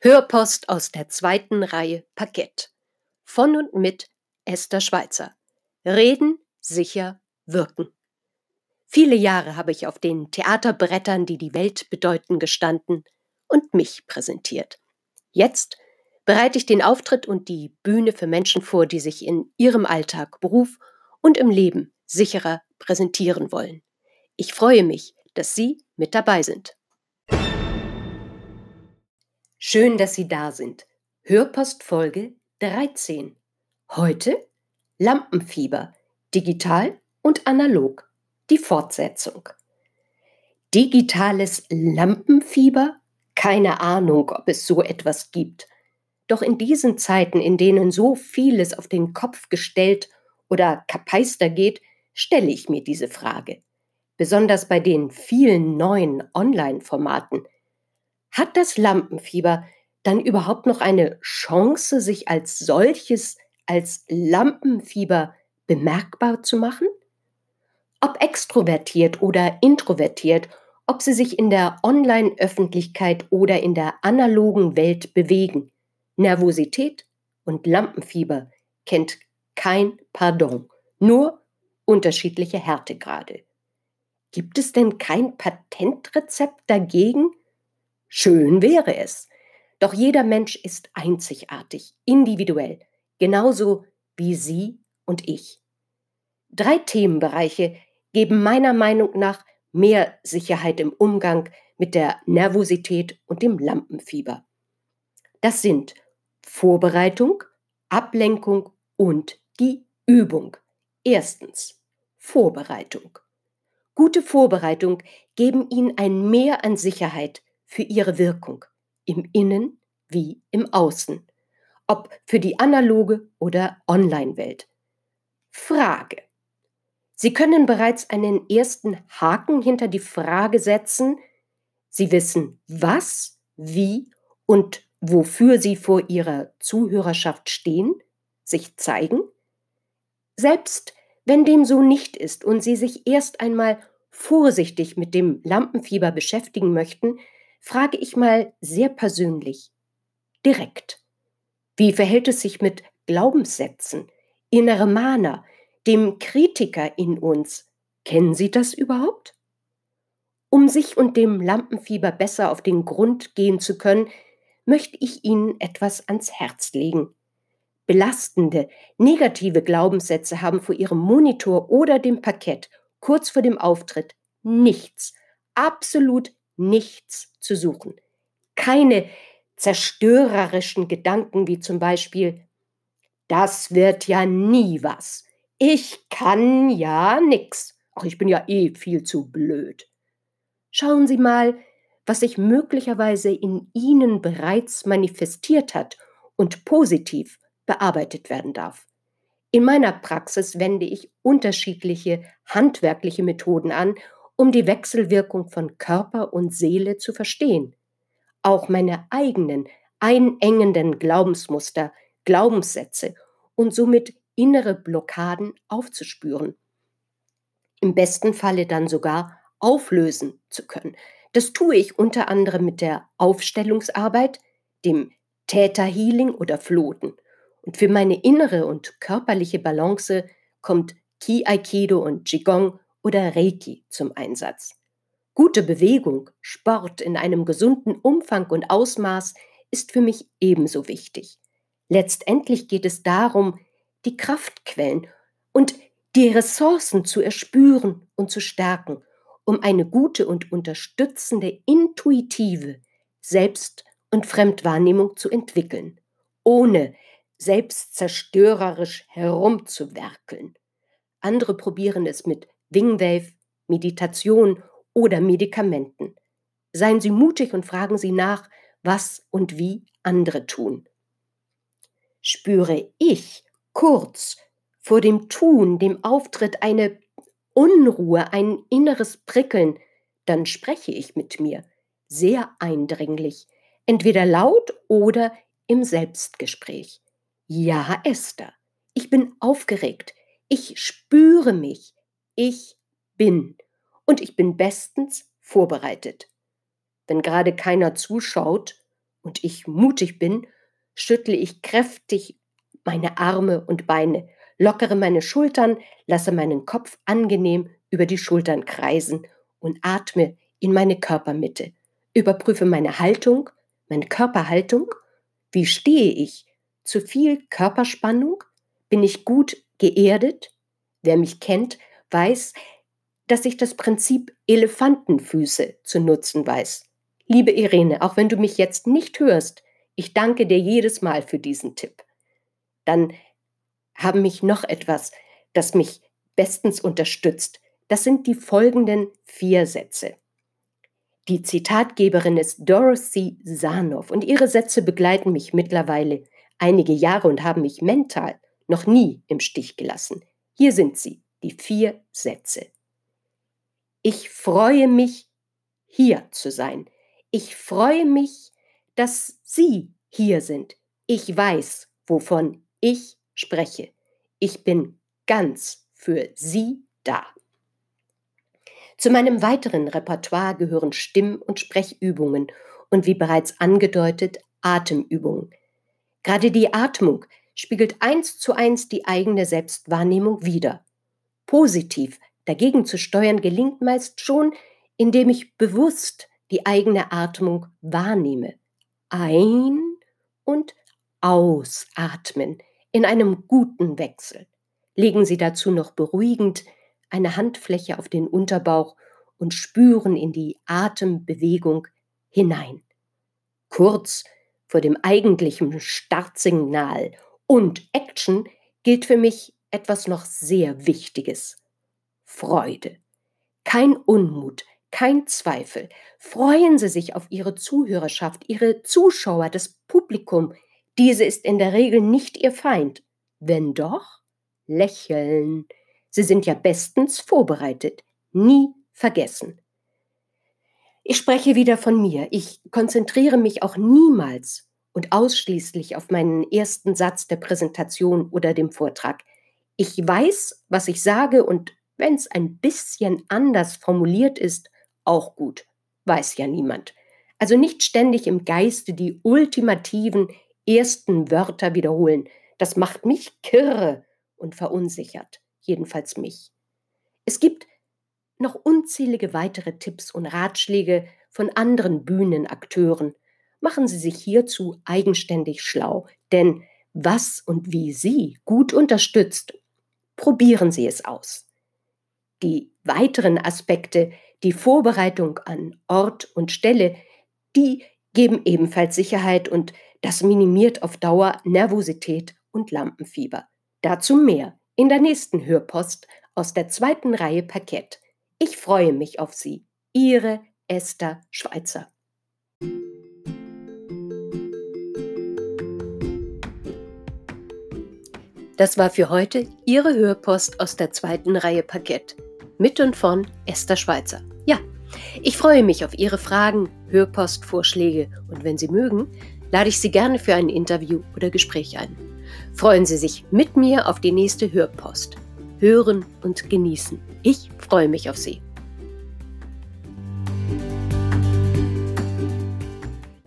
Hörpost aus der zweiten Reihe Parkett. Von und mit Esther Schweizer. Reden, sicher, wirken. Viele Jahre habe ich auf den Theaterbrettern, die die Welt bedeuten, gestanden und mich präsentiert. Jetzt bereite ich den Auftritt und die Bühne für Menschen vor, die sich in ihrem Alltag, Beruf und im Leben sicherer präsentieren wollen. Ich freue mich, dass Sie mit dabei sind. Schön, dass Sie da sind. Hörpost Folge 13. Heute Lampenfieber, digital und analog. Die Fortsetzung. Digitales Lampenfieber? Keine Ahnung, ob es so etwas gibt. Doch in diesen Zeiten, in denen so vieles auf den Kopf gestellt oder kapeister geht, stelle ich mir diese Frage. Besonders bei den vielen neuen Online-Formaten. Hat das Lampenfieber dann überhaupt noch eine Chance, sich als solches, als Lampenfieber bemerkbar zu machen? Ob extrovertiert oder introvertiert, ob sie sich in der Online-Öffentlichkeit oder in der analogen Welt bewegen, Nervosität und Lampenfieber kennt kein Pardon, nur unterschiedliche Härtegrade. Gibt es denn kein Patentrezept dagegen? Schön wäre es. Doch jeder Mensch ist einzigartig, individuell, genauso wie Sie und ich. Drei Themenbereiche geben meiner Meinung nach mehr Sicherheit im Umgang mit der Nervosität und dem Lampenfieber. Das sind Vorbereitung, Ablenkung und die Übung. Erstens Vorbereitung. Gute Vorbereitung geben Ihnen ein Mehr an Sicherheit für ihre Wirkung, im Innen wie im Außen, ob für die analoge oder Online-Welt. Frage. Sie können bereits einen ersten Haken hinter die Frage setzen, Sie wissen, was, wie und wofür Sie vor Ihrer Zuhörerschaft stehen, sich zeigen? Selbst wenn dem so nicht ist und Sie sich erst einmal vorsichtig mit dem Lampenfieber beschäftigen möchten, frage ich mal sehr persönlich, direkt. Wie verhält es sich mit Glaubenssätzen, innere Mana, dem Kritiker in uns? Kennen Sie das überhaupt? Um sich und dem Lampenfieber besser auf den Grund gehen zu können, möchte ich Ihnen etwas ans Herz legen. Belastende, negative Glaubenssätze haben vor Ihrem Monitor oder dem Parkett kurz vor dem Auftritt nichts, absolut nichts zu suchen. Keine zerstörerischen Gedanken wie zum Beispiel, das wird ja nie was. Ich kann ja nix. Ach, ich bin ja eh viel zu blöd. Schauen Sie mal, was sich möglicherweise in Ihnen bereits manifestiert hat und positiv bearbeitet werden darf. In meiner Praxis wende ich unterschiedliche handwerkliche Methoden an, um die Wechselwirkung von Körper und Seele zu verstehen. Auch meine eigenen einengenden Glaubensmuster, Glaubenssätze und somit innere Blockaden aufzuspüren. Im besten Falle dann sogar auflösen zu können. Das tue ich unter anderem mit der Aufstellungsarbeit, dem Täterhealing oder Floten. Und für meine innere und körperliche Balance kommt Ki Aikido und Qigong oder Reiki zum Einsatz. Gute Bewegung, Sport in einem gesunden Umfang und Ausmaß ist für mich ebenso wichtig. Letztendlich geht es darum, die Kraftquellen und die Ressourcen zu erspüren und zu stärken, um eine gute und unterstützende intuitive Selbst- und Fremdwahrnehmung zu entwickeln, ohne selbstzerstörerisch herumzuwerkeln. Andere probieren es mit Wingwave, Meditation oder Medikamenten. Seien Sie mutig und fragen Sie nach, was und wie andere tun. Spüre ich kurz vor dem Tun, dem Auftritt eine Unruhe, ein inneres Prickeln, dann spreche ich mit mir, sehr eindringlich, entweder laut oder im Selbstgespräch. Ja, Esther, ich bin aufgeregt, ich spüre mich, ich bin und ich bin bestens vorbereitet. Wenn gerade keiner zuschaut und ich mutig bin, schüttle ich kräftig meine Arme und Beine, lockere meine Schultern, lasse meinen Kopf angenehm über die Schultern kreisen und atme in meine Körpermitte. Überprüfe meine Haltung, meine Körperhaltung. Wie stehe ich? Zu viel Körperspannung? Bin ich gut geerdet? Wer mich kennt, weiß, dass ich das Prinzip Elefantenfüße zu nutzen weiß. Liebe Irene, auch wenn du mich jetzt nicht hörst, ich danke dir jedes Mal für diesen Tipp. Dann haben mich noch etwas, das mich bestens unterstützt. Das sind die folgenden vier Sätze. Die Zitatgeberin ist Dorothy Sanoff und ihre Sätze begleiten mich mittlerweile einige Jahre und haben mich mental noch nie im Stich gelassen. Hier sind sie, die vier Sätze. Ich freue mich, hier zu sein. Ich freue mich, dass Sie hier sind. Ich weiß, wovon ich spreche. Ich bin ganz für Sie da. Zu meinem weiteren Repertoire gehören Stimm- und Sprechübungen und wie bereits angedeutet Atemübungen. Gerade die Atmung spiegelt eins zu eins die eigene Selbstwahrnehmung wider. Positiv dagegen zu steuern gelingt meist schon, indem ich bewusst die eigene Atmung wahrnehme. Ein- und ausatmen in einem guten Wechsel. Legen Sie dazu noch beruhigend eine Handfläche auf den Unterbauch und spüren in die Atembewegung hinein. Kurz vor dem eigentlichen Startsignal und Action gilt für mich etwas noch sehr Wichtiges. Freude. Kein Unmut, kein Zweifel. Freuen Sie sich auf Ihre Zuhörerschaft, Ihre Zuschauer, das Publikum. Diese ist in der Regel nicht Ihr Feind. Wenn doch, lächeln. Sie sind ja bestens vorbereitet. Nie vergessen. Ich spreche wieder von mir. Ich konzentriere mich auch niemals und ausschließlich auf meinen ersten Satz der Präsentation oder dem Vortrag. Ich weiß, was ich sage und wenn es ein bisschen anders formuliert ist, auch gut. Weiß ja niemand. Also nicht ständig im Geiste die ultimativen ersten Wörter wiederholen. Das macht mich kirre und verunsichert. Jedenfalls mich. Es gibt noch unzählige weitere Tipps und Ratschläge von anderen Bühnenakteuren. Machen Sie sich hierzu eigenständig schlau, denn was und wie Sie gut unterstützt, probieren Sie es aus. Die weiteren Aspekte, die Vorbereitung an Ort und Stelle, die geben ebenfalls Sicherheit und das minimiert auf Dauer Nervosität und Lampenfieber. Dazu mehr in der nächsten Hörpost aus der zweiten Reihe Parkett. Ich freue mich auf Sie. Ihre Esther Schweizer. Das war für heute Ihre Hörpost aus der zweiten Reihe Parkett. Mit und von Esther Schweizer. Ja, ich freue mich auf Ihre Fragen, Hörpostvorschläge und wenn Sie mögen, lade ich Sie gerne für ein Interview oder Gespräch ein. Freuen Sie sich mit mir auf die nächste Hörpost. Hören und genießen. Ich freue mich auf Sie.